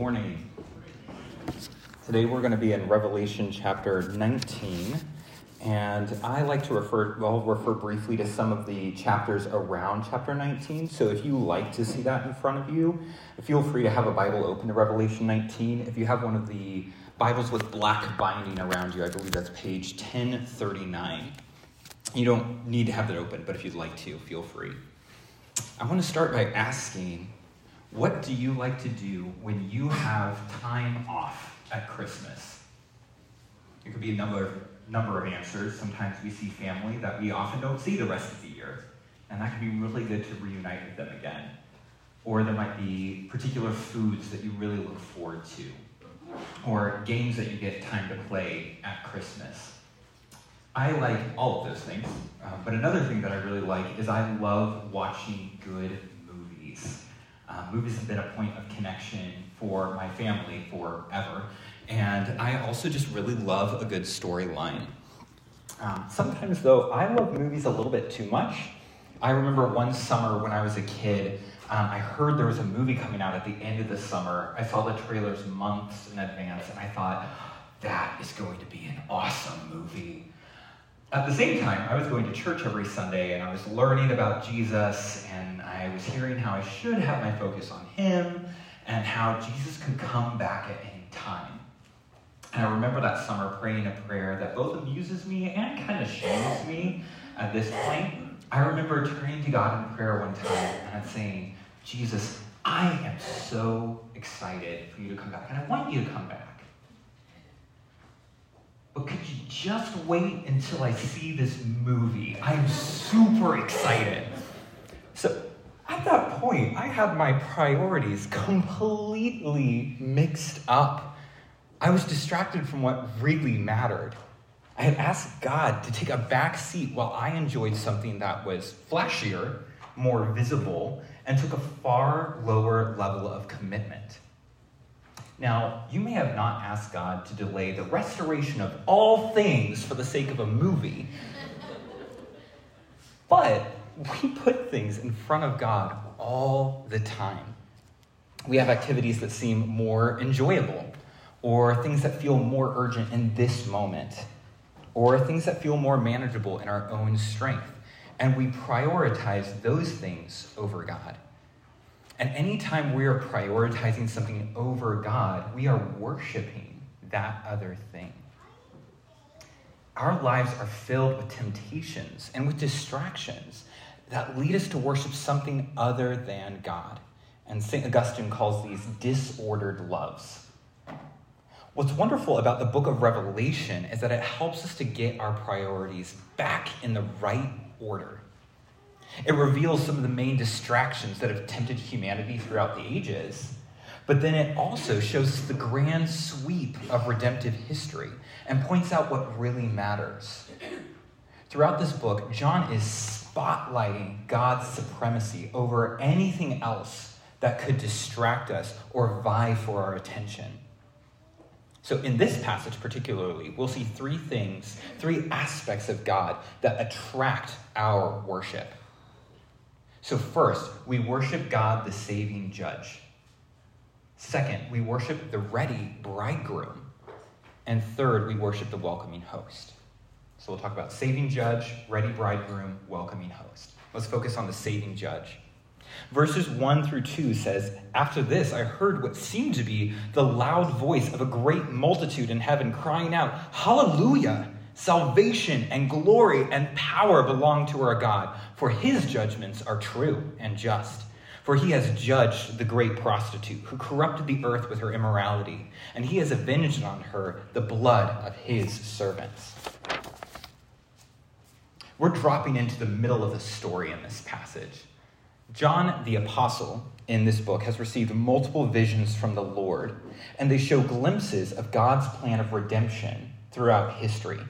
morning. Today we're going to be in Revelation chapter 19, and I like to refer, well, refer briefly to some of the chapters around chapter 19. So if you like to see that in front of you, feel free to have a Bible open to Revelation 19. If you have one of the Bibles with black binding around you, I believe that's page 1039. You don't need to have that open, but if you'd like to, feel free. I want to start by asking what do you like to do when you have time off at Christmas? It could be a number, of, number of answers. Sometimes we see family that we often don't see the rest of the year, and that can be really good to reunite with them again. Or there might be particular foods that you really look forward to, or games that you get time to play at Christmas. I like all of those things, uh, but another thing that I really like is I love watching good movies. Uh, movies have been a point of connection for my family forever. And I also just really love a good storyline. Um, sometimes, though, I love movies a little bit too much. I remember one summer when I was a kid, um, I heard there was a movie coming out at the end of the summer. I saw the trailers months in advance, and I thought, that is going to be an awesome movie. At the same time, I was going to church every Sunday and I was learning about Jesus and I was hearing how I should have my focus on Him and how Jesus could come back at any time. And I remember that summer praying a prayer that both amuses me and kind of shames me at this point. I remember turning to God in prayer one time and saying, Jesus, I am so excited for you to come back, and I want you to come back. But could you just wait until I see this movie? I'm super excited. So at that point, I had my priorities completely mixed up. I was distracted from what really mattered. I had asked God to take a back seat while I enjoyed something that was flashier, more visible, and took a far lower level of commitment. Now, you may have not asked God to delay the restoration of all things for the sake of a movie, but we put things in front of God all the time. We have activities that seem more enjoyable, or things that feel more urgent in this moment, or things that feel more manageable in our own strength. And we prioritize those things over God. And anytime we are prioritizing something over God, we are worshiping that other thing. Our lives are filled with temptations and with distractions that lead us to worship something other than God. And St. Augustine calls these disordered loves. What's wonderful about the book of Revelation is that it helps us to get our priorities back in the right order. It reveals some of the main distractions that have tempted humanity throughout the ages. But then it also shows the grand sweep of redemptive history and points out what really matters. Throughout this book, John is spotlighting God's supremacy over anything else that could distract us or vie for our attention. So, in this passage particularly, we'll see three things, three aspects of God that attract our worship. So, first, we worship God, the saving judge. Second, we worship the ready bridegroom. And third, we worship the welcoming host. So, we'll talk about saving judge, ready bridegroom, welcoming host. Let's focus on the saving judge. Verses 1 through 2 says, After this, I heard what seemed to be the loud voice of a great multitude in heaven crying out, Hallelujah! Salvation and glory and power belong to our God, for his judgments are true and just. For he has judged the great prostitute who corrupted the earth with her immorality, and he has avenged on her the blood of his servants. We're dropping into the middle of the story in this passage. John the Apostle in this book has received multiple visions from the Lord, and they show glimpses of God's plan of redemption throughout history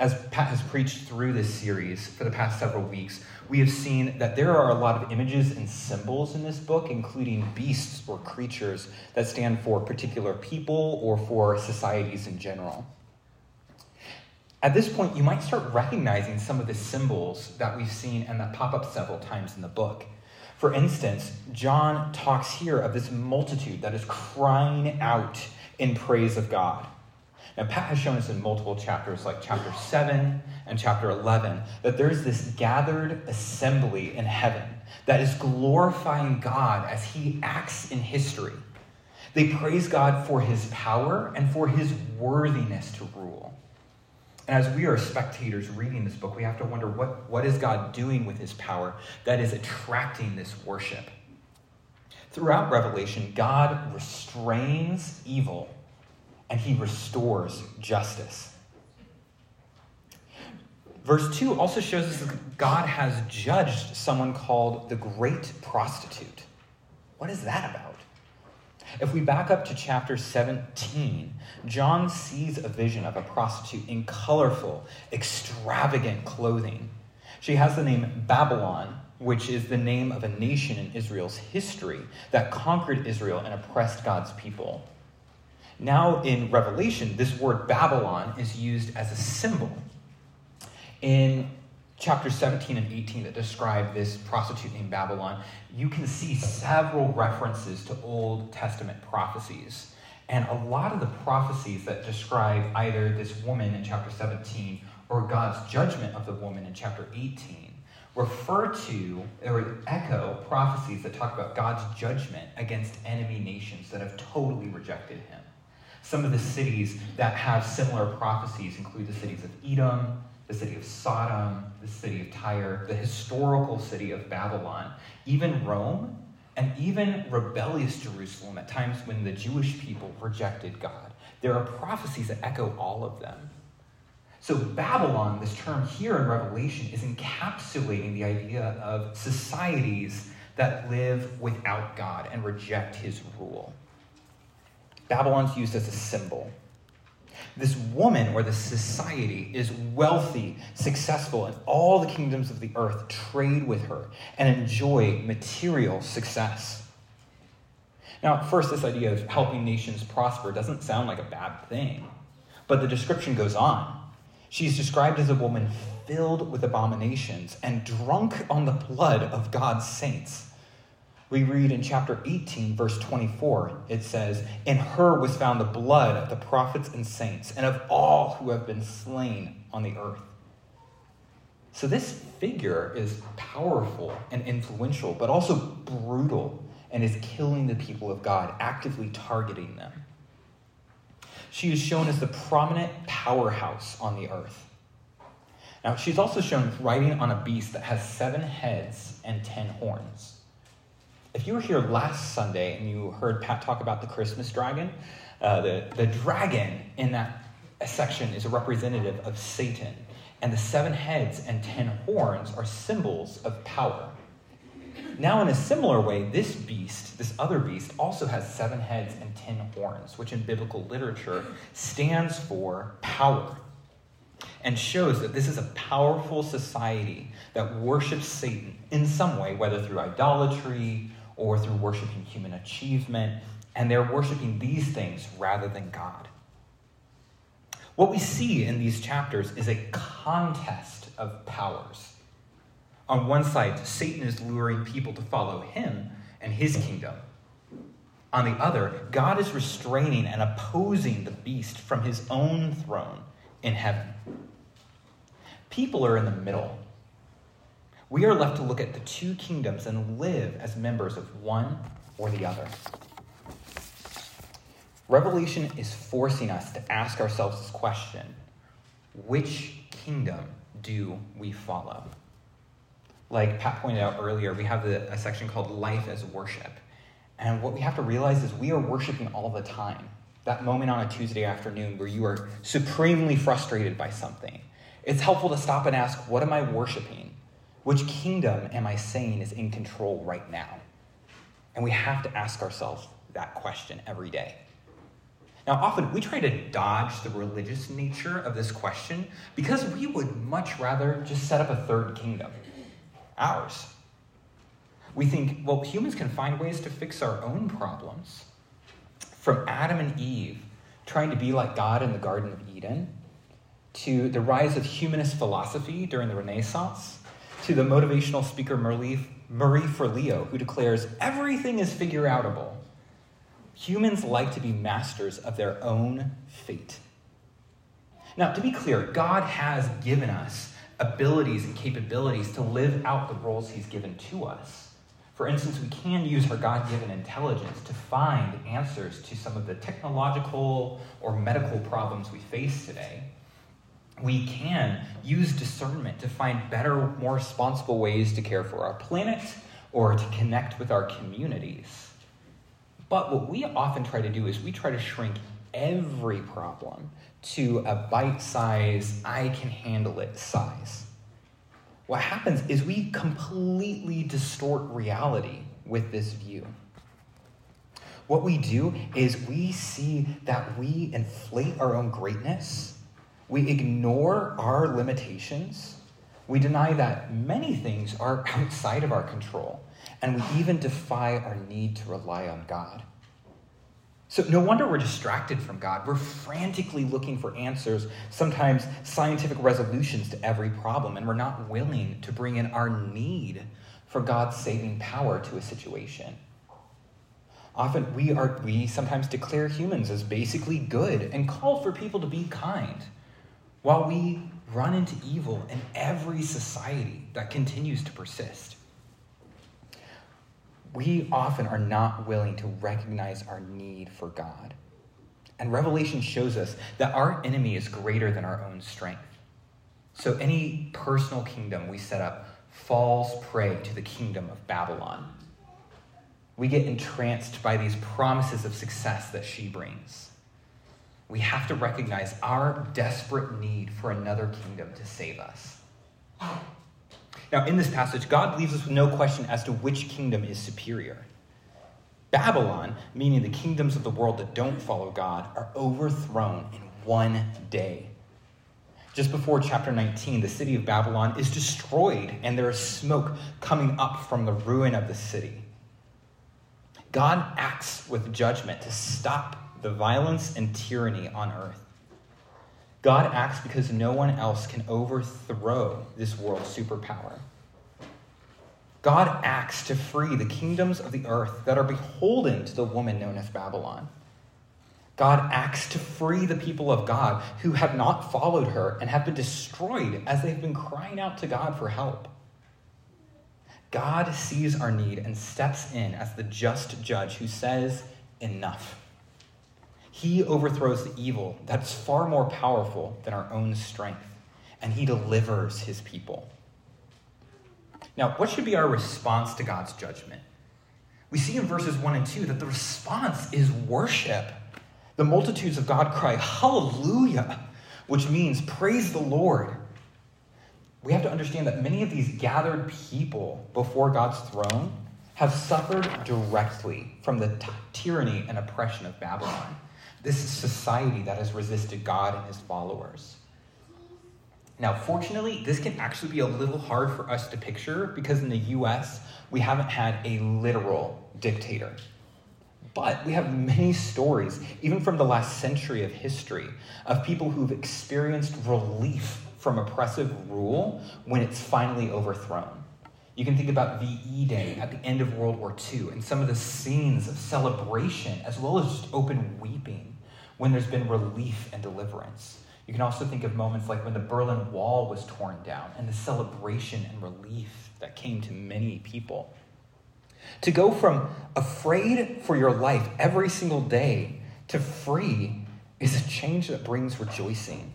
as Pat has preached through this series for the past several weeks, we have seen that there are a lot of images and symbols in this book, including beasts or creatures that stand for particular people or for societies in general. At this point, you might start recognizing some of the symbols that we've seen and that pop up several times in the book. For instance, John talks here of this multitude that is crying out in praise of God. Now, Pat has shown us in multiple chapters, like chapter 7 and chapter 11, that there's this gathered assembly in heaven that is glorifying God as he acts in history. They praise God for his power and for his worthiness to rule. And as we are spectators reading this book, we have to wonder what, what is God doing with his power that is attracting this worship? Throughout Revelation, God restrains evil and he restores justice. Verse 2 also shows us that God has judged someone called the great prostitute. What is that about? If we back up to chapter 17, John sees a vision of a prostitute in colorful, extravagant clothing. She has the name Babylon, which is the name of a nation in Israel's history that conquered Israel and oppressed God's people. Now, in Revelation, this word Babylon is used as a symbol. In chapter 17 and 18 that describe this prostitute named Babylon, you can see several references to Old Testament prophecies. And a lot of the prophecies that describe either this woman in chapter 17 or God's judgment of the woman in chapter 18 refer to or echo prophecies that talk about God's judgment against enemy nations that have totally rejected him. Some of the cities that have similar prophecies include the cities of Edom, the city of Sodom, the city of Tyre, the historical city of Babylon, even Rome, and even rebellious Jerusalem at times when the Jewish people rejected God. There are prophecies that echo all of them. So, Babylon, this term here in Revelation, is encapsulating the idea of societies that live without God and reject his rule. Babylon's used as a symbol. This woman or this society is wealthy, successful, and all the kingdoms of the earth trade with her and enjoy material success. Now, at first, this idea of helping nations prosper doesn't sound like a bad thing, but the description goes on. She's described as a woman filled with abominations and drunk on the blood of God's saints. We read in chapter 18, verse 24, it says, In her was found the blood of the prophets and saints, and of all who have been slain on the earth. So this figure is powerful and influential, but also brutal and is killing the people of God, actively targeting them. She is shown as the prominent powerhouse on the earth. Now, she's also shown riding on a beast that has seven heads and ten horns. If you were here last Sunday and you heard Pat talk about the Christmas dragon, uh, the, the dragon in that section is a representative of Satan, and the seven heads and ten horns are symbols of power. Now, in a similar way, this beast, this other beast, also has seven heads and ten horns, which in biblical literature stands for power and shows that this is a powerful society that worships Satan in some way, whether through idolatry or through worshiping human achievement, and they're worshiping these things rather than God. What we see in these chapters is a contest of powers. On one side, Satan is luring people to follow him and his kingdom. On the other, God is restraining and opposing the beast from his own throne in heaven. People are in the middle we are left to look at the two kingdoms and live as members of one or the other. Revelation is forcing us to ask ourselves this question which kingdom do we follow? Like Pat pointed out earlier, we have a section called Life as Worship. And what we have to realize is we are worshiping all the time. That moment on a Tuesday afternoon where you are supremely frustrated by something. It's helpful to stop and ask, what am I worshiping? Which kingdom am I saying is in control right now? And we have to ask ourselves that question every day. Now, often we try to dodge the religious nature of this question because we would much rather just set up a third kingdom, ours. We think, well, humans can find ways to fix our own problems. From Adam and Eve trying to be like God in the Garden of Eden, to the rise of humanist philosophy during the Renaissance, to the motivational speaker Merleaf Marie Forleo, who declares everything is figure outable. Humans like to be masters of their own fate. Now, to be clear, God has given us abilities and capabilities to live out the roles He's given to us. For instance, we can use our God given intelligence to find answers to some of the technological or medical problems we face today. We can use discernment to find better, more responsible ways to care for our planet or to connect with our communities. But what we often try to do is we try to shrink every problem to a bite size, I can handle it size what happens is we completely distort reality with this view. What we do is we see that we inflate our own greatness, we ignore our limitations, we deny that many things are outside of our control, and we even defy our need to rely on God. So, no wonder we're distracted from God. We're frantically looking for answers, sometimes scientific resolutions to every problem, and we're not willing to bring in our need for God's saving power to a situation. Often we are we sometimes declare humans as basically good and call for people to be kind, while we run into evil in every society that continues to persist we often are not willing to recognize our need for God. And Revelation shows us that our enemy is greater than our own strength. So any personal kingdom we set up falls prey to the kingdom of Babylon. We get entranced by these promises of success that she brings. We have to recognize our desperate need for another kingdom to save us. Now, in this passage, God leaves us with no question as to which kingdom is superior. Babylon, meaning the kingdoms of the world that don't follow God, are overthrown in one day. Just before chapter 19, the city of Babylon is destroyed, and there is smoke coming up from the ruin of the city. God acts with judgment to stop the violence and tyranny on earth. God acts because no one else can overthrow this world's superpower. God acts to free the kingdoms of the earth that are beholden to the woman known as Babylon. God acts to free the people of God who have not followed her and have been destroyed as they've been crying out to God for help. God sees our need and steps in as the just judge who says, Enough. He overthrows the evil that's far more powerful than our own strength, and he delivers his people. Now, what should be our response to God's judgment? We see in verses 1 and 2 that the response is worship. The multitudes of God cry, Hallelujah, which means praise the Lord. We have to understand that many of these gathered people before God's throne have suffered directly from the t- tyranny and oppression of Babylon. This is society that has resisted God and his followers. Now, fortunately, this can actually be a little hard for us to picture because in the US, we haven't had a literal dictator. But we have many stories, even from the last century of history, of people who've experienced relief from oppressive rule when it's finally overthrown. You can think about VE Day at the end of World War II and some of the scenes of celebration as well as just open weeping when there's been relief and deliverance. You can also think of moments like when the Berlin Wall was torn down and the celebration and relief that came to many people. To go from afraid for your life every single day to free is a change that brings rejoicing.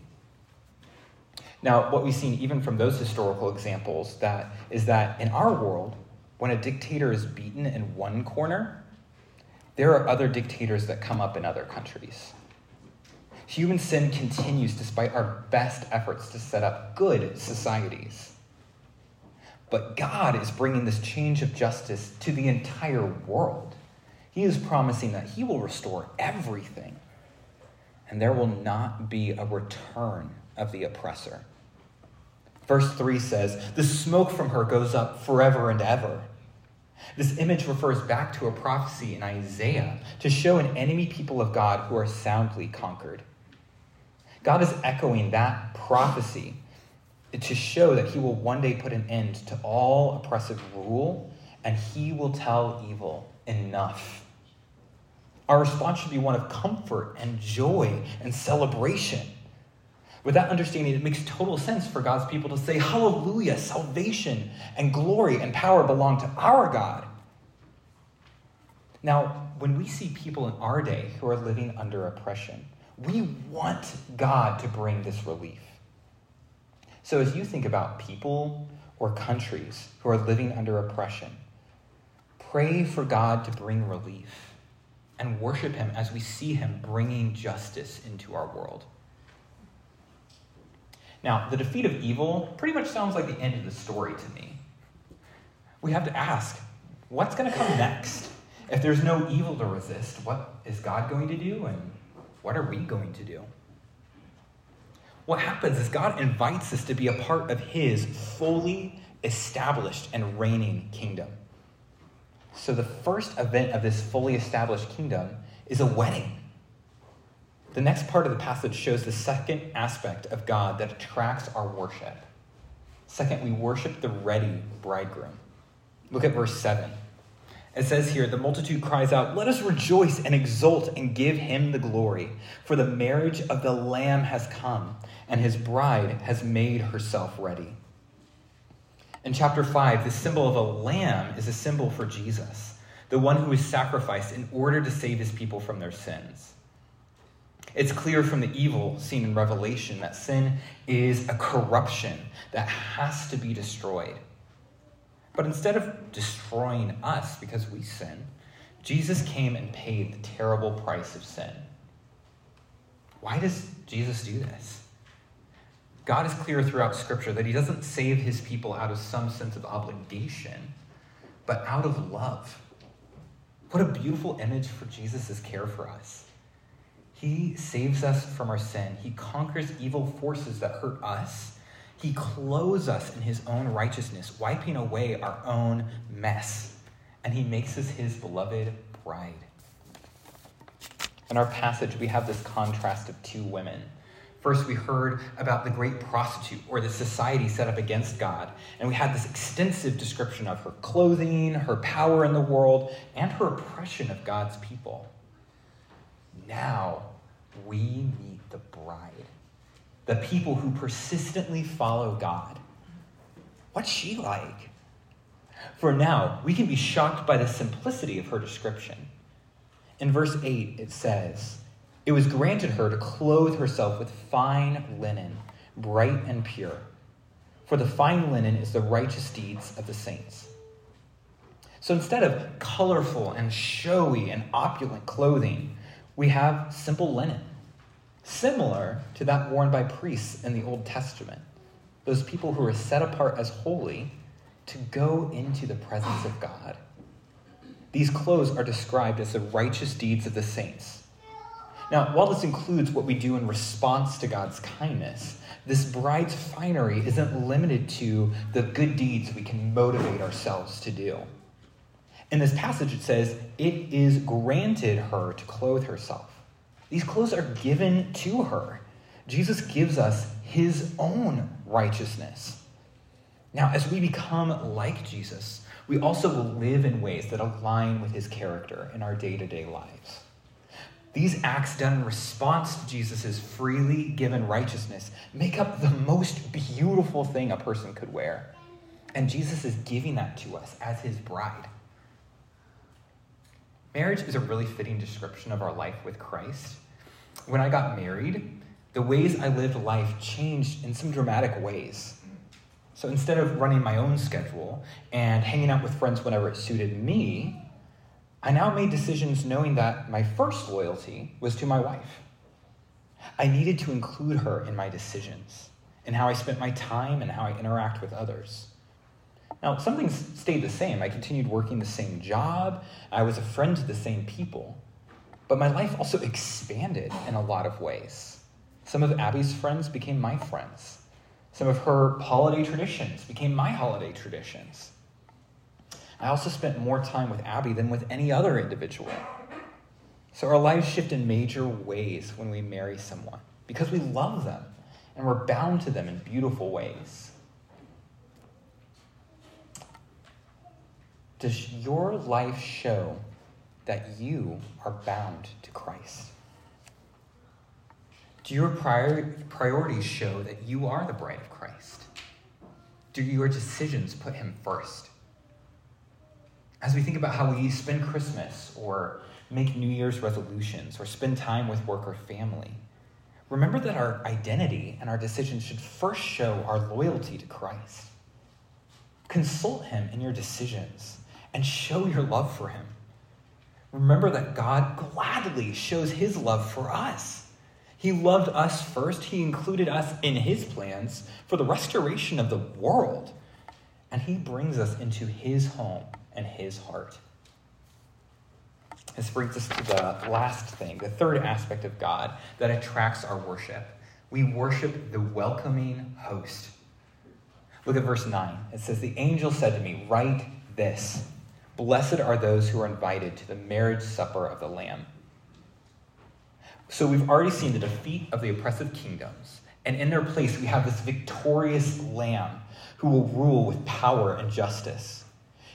Now, what we've seen even from those historical examples that is that in our world, when a dictator is beaten in one corner, there are other dictators that come up in other countries. Human sin continues despite our best efforts to set up good societies. But God is bringing this change of justice to the entire world. He is promising that He will restore everything, and there will not be a return of the oppressor. Verse 3 says, The smoke from her goes up forever and ever. This image refers back to a prophecy in Isaiah to show an enemy people of God who are soundly conquered. God is echoing that prophecy to show that he will one day put an end to all oppressive rule and he will tell evil, enough. Our response should be one of comfort and joy and celebration. With that understanding, it makes total sense for God's people to say, Hallelujah, salvation and glory and power belong to our God. Now, when we see people in our day who are living under oppression, we want God to bring this relief. So, as you think about people or countries who are living under oppression, pray for God to bring relief and worship Him as we see Him bringing justice into our world. Now, the defeat of evil pretty much sounds like the end of the story to me. We have to ask what's going to come next? If there's no evil to resist, what is God going to do and what are we going to do? What happens is God invites us to be a part of His fully established and reigning kingdom. So, the first event of this fully established kingdom is a wedding. The next part of the passage shows the second aspect of God that attracts our worship. Second, we worship the ready bridegroom. Look at verse 7. It says here, the multitude cries out, Let us rejoice and exult and give him the glory, for the marriage of the Lamb has come, and his bride has made herself ready. In chapter 5, the symbol of a lamb is a symbol for Jesus, the one who was sacrificed in order to save his people from their sins. It's clear from the evil seen in Revelation that sin is a corruption that has to be destroyed. But instead of destroying us because we sin, Jesus came and paid the terrible price of sin. Why does Jesus do this? God is clear throughout Scripture that He doesn't save His people out of some sense of obligation, but out of love. What a beautiful image for Jesus' care for us. He saves us from our sin, He conquers evil forces that hurt us he clothes us in his own righteousness, wiping away our own mess, and he makes us his beloved bride. In our passage, we have this contrast of two women. First, we heard about the great prostitute or the society set up against God, and we had this extensive description of her clothing, her power in the world, and her oppression of God's people. Now we meet the bride the people who persistently follow God. What's she like? For now, we can be shocked by the simplicity of her description. In verse 8, it says, It was granted her to clothe herself with fine linen, bright and pure. For the fine linen is the righteous deeds of the saints. So instead of colorful and showy and opulent clothing, we have simple linen similar to that worn by priests in the Old Testament, those people who were set apart as holy to go into the presence of God. These clothes are described as the righteous deeds of the saints. Now, while this includes what we do in response to God's kindness, this bride's finery isn't limited to the good deeds we can motivate ourselves to do. In this passage, it says, It is granted her to clothe herself. These clothes are given to her. Jesus gives us his own righteousness. Now, as we become like Jesus, we also will live in ways that align with his character in our day to day lives. These acts done in response to Jesus' freely given righteousness make up the most beautiful thing a person could wear. And Jesus is giving that to us as his bride. Marriage is a really fitting description of our life with Christ. When I got married, the ways I lived life changed in some dramatic ways. So instead of running my own schedule and hanging out with friends whenever it suited me, I now made decisions knowing that my first loyalty was to my wife. I needed to include her in my decisions, in how I spent my time and how I interact with others. Now, some things stayed the same. I continued working the same job, I was a friend to the same people. But my life also expanded in a lot of ways. Some of Abby's friends became my friends. Some of her holiday traditions became my holiday traditions. I also spent more time with Abby than with any other individual. So our lives shift in major ways when we marry someone because we love them and we're bound to them in beautiful ways. Does your life show that you are bound to Christ? Do your prior, priorities show that you are the bride of Christ? Do your decisions put him first? As we think about how we spend Christmas or make New Year's resolutions or spend time with work or family, remember that our identity and our decisions should first show our loyalty to Christ. Consult him in your decisions and show your love for him. Remember that God gladly shows his love for us. He loved us first. He included us in his plans for the restoration of the world. And he brings us into his home and his heart. This brings us to the last thing, the third aspect of God that attracts our worship. We worship the welcoming host. Look at verse 9. It says, The angel said to me, Write this Blessed are those who are invited to the marriage supper of the Lamb. So we've already seen the defeat of the oppressive kingdoms, and in their place we have this victorious Lamb who will rule with power and justice.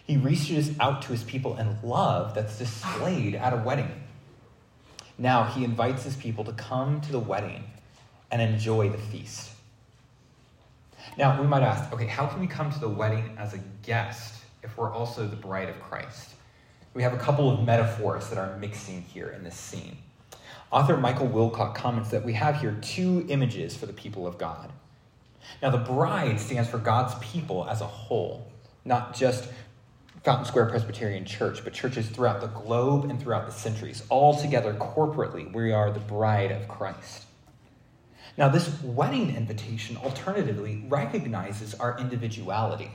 He reaches out to his people in love that's displayed at a wedding. Now he invites his people to come to the wedding and enjoy the feast. Now we might ask, okay, how can we come to the wedding as a guest if we're also the bride of Christ? We have a couple of metaphors that are mixing here in this scene. Author Michael Wilcock comments that we have here two images for the people of God. Now, the bride stands for God's people as a whole, not just Fountain Square Presbyterian Church, but churches throughout the globe and throughout the centuries. All together, corporately, we are the bride of Christ. Now, this wedding invitation alternatively recognizes our individuality.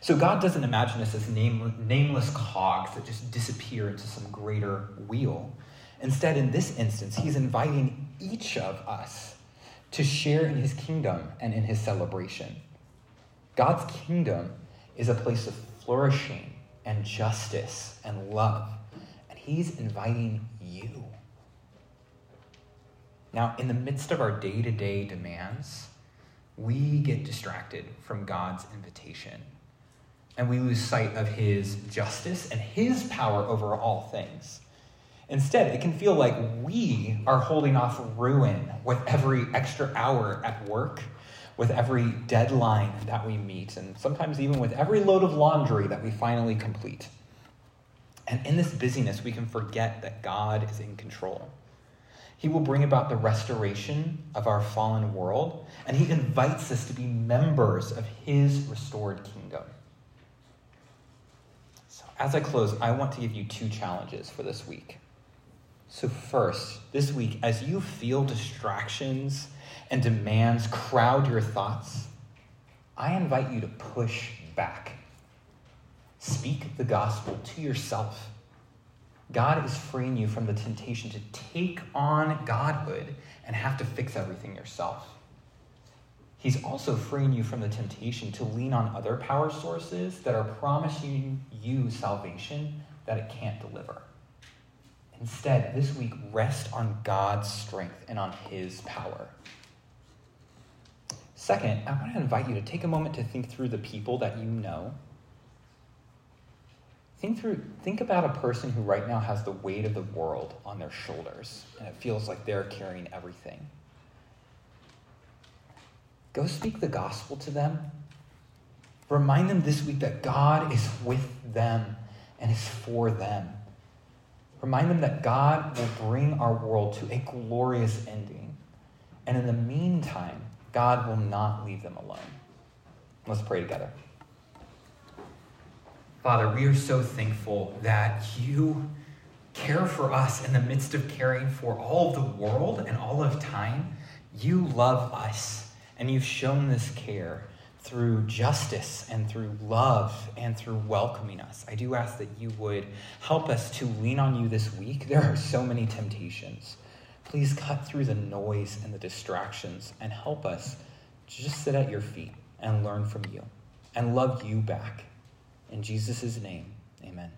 So, God doesn't imagine us as name, nameless cogs that just disappear into some greater wheel. Instead, in this instance, he's inviting each of us to share in his kingdom and in his celebration. God's kingdom is a place of flourishing and justice and love, and he's inviting you. Now, in the midst of our day to day demands, we get distracted from God's invitation and we lose sight of his justice and his power over all things. Instead, it can feel like we are holding off ruin with every extra hour at work, with every deadline that we meet, and sometimes even with every load of laundry that we finally complete. And in this busyness, we can forget that God is in control. He will bring about the restoration of our fallen world, and He invites us to be members of His restored kingdom. As I close, I want to give you two challenges for this week. So, first, this week, as you feel distractions and demands crowd your thoughts, I invite you to push back. Speak the gospel to yourself. God is freeing you from the temptation to take on godhood and have to fix everything yourself. He's also freeing you from the temptation to lean on other power sources that are promising you salvation that it can't deliver. Instead, this week, rest on God's strength and on His power. Second, I want to invite you to take a moment to think through the people that you know. Think through think about a person who right now has the weight of the world on their shoulders and it feels like they're carrying everything. Go speak the gospel to them. Remind them this week that God is with them and is for them. Remind them that God will bring our world to a glorious ending. And in the meantime, God will not leave them alone. Let's pray together. Father, we are so thankful that you care for us in the midst of caring for all of the world and all of time. You love us, and you've shown this care through justice and through love and through welcoming us. I do ask that you would help us to lean on you this week. There are so many temptations. Please cut through the noise and the distractions and help us just sit at your feet and learn from you and love you back. In Jesus' name, amen.